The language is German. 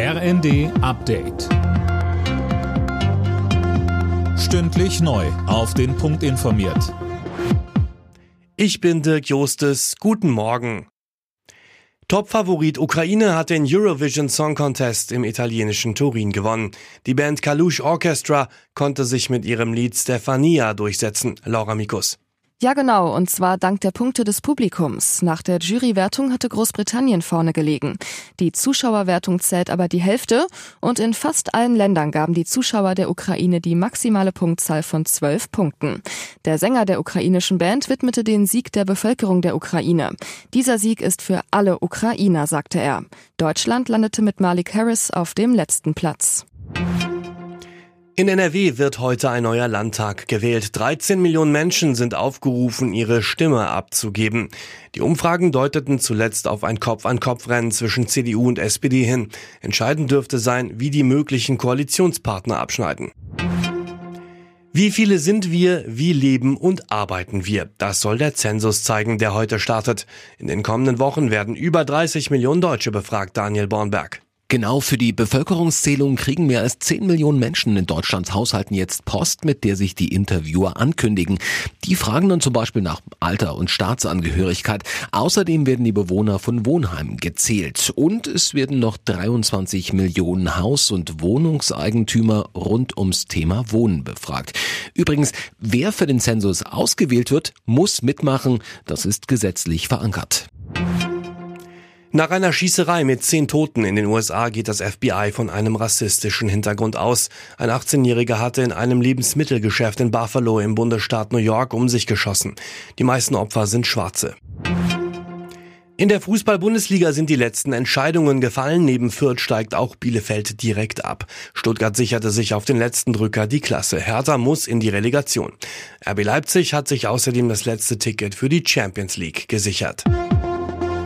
RND Update. Stündlich neu. Auf den Punkt informiert. Ich bin Dirk Jostes. Guten Morgen. Topfavorit Ukraine hat den Eurovision Song Contest im italienischen Turin gewonnen. Die Band Kalush Orchestra konnte sich mit ihrem Lied Stefania durchsetzen. Laura Mikus. Ja, genau, und zwar dank der Punkte des Publikums. Nach der Jurywertung hatte Großbritannien vorne gelegen. Die Zuschauerwertung zählt aber die Hälfte und in fast allen Ländern gaben die Zuschauer der Ukraine die maximale Punktzahl von zwölf Punkten. Der Sänger der ukrainischen Band widmete den Sieg der Bevölkerung der Ukraine. Dieser Sieg ist für alle Ukrainer, sagte er. Deutschland landete mit Malik Harris auf dem letzten Platz. In NRW wird heute ein neuer Landtag gewählt. 13 Millionen Menschen sind aufgerufen, ihre Stimme abzugeben. Die Umfragen deuteten zuletzt auf ein Kopf-an-Kopf-Rennen zwischen CDU und SPD hin. Entscheidend dürfte sein, wie die möglichen Koalitionspartner abschneiden. Wie viele sind wir, wie leben und arbeiten wir? Das soll der Zensus zeigen, der heute startet. In den kommenden Wochen werden über 30 Millionen Deutsche befragt, Daniel Bornberg. Genau für die Bevölkerungszählung kriegen mehr als 10 Millionen Menschen in Deutschlands Haushalten jetzt Post, mit der sich die Interviewer ankündigen. Die fragen dann zum Beispiel nach Alter und Staatsangehörigkeit. Außerdem werden die Bewohner von Wohnheimen gezählt. Und es werden noch 23 Millionen Haus- und Wohnungseigentümer rund ums Thema Wohnen befragt. Übrigens, wer für den Zensus ausgewählt wird, muss mitmachen. Das ist gesetzlich verankert. Nach einer Schießerei mit zehn Toten in den USA geht das FBI von einem rassistischen Hintergrund aus. Ein 18-Jähriger hatte in einem Lebensmittelgeschäft in Buffalo im Bundesstaat New York um sich geschossen. Die meisten Opfer sind Schwarze. In der Fußball-Bundesliga sind die letzten Entscheidungen gefallen. Neben Fürth steigt auch Bielefeld direkt ab. Stuttgart sicherte sich auf den letzten Drücker die Klasse. Hertha muss in die Relegation. RB Leipzig hat sich außerdem das letzte Ticket für die Champions League gesichert.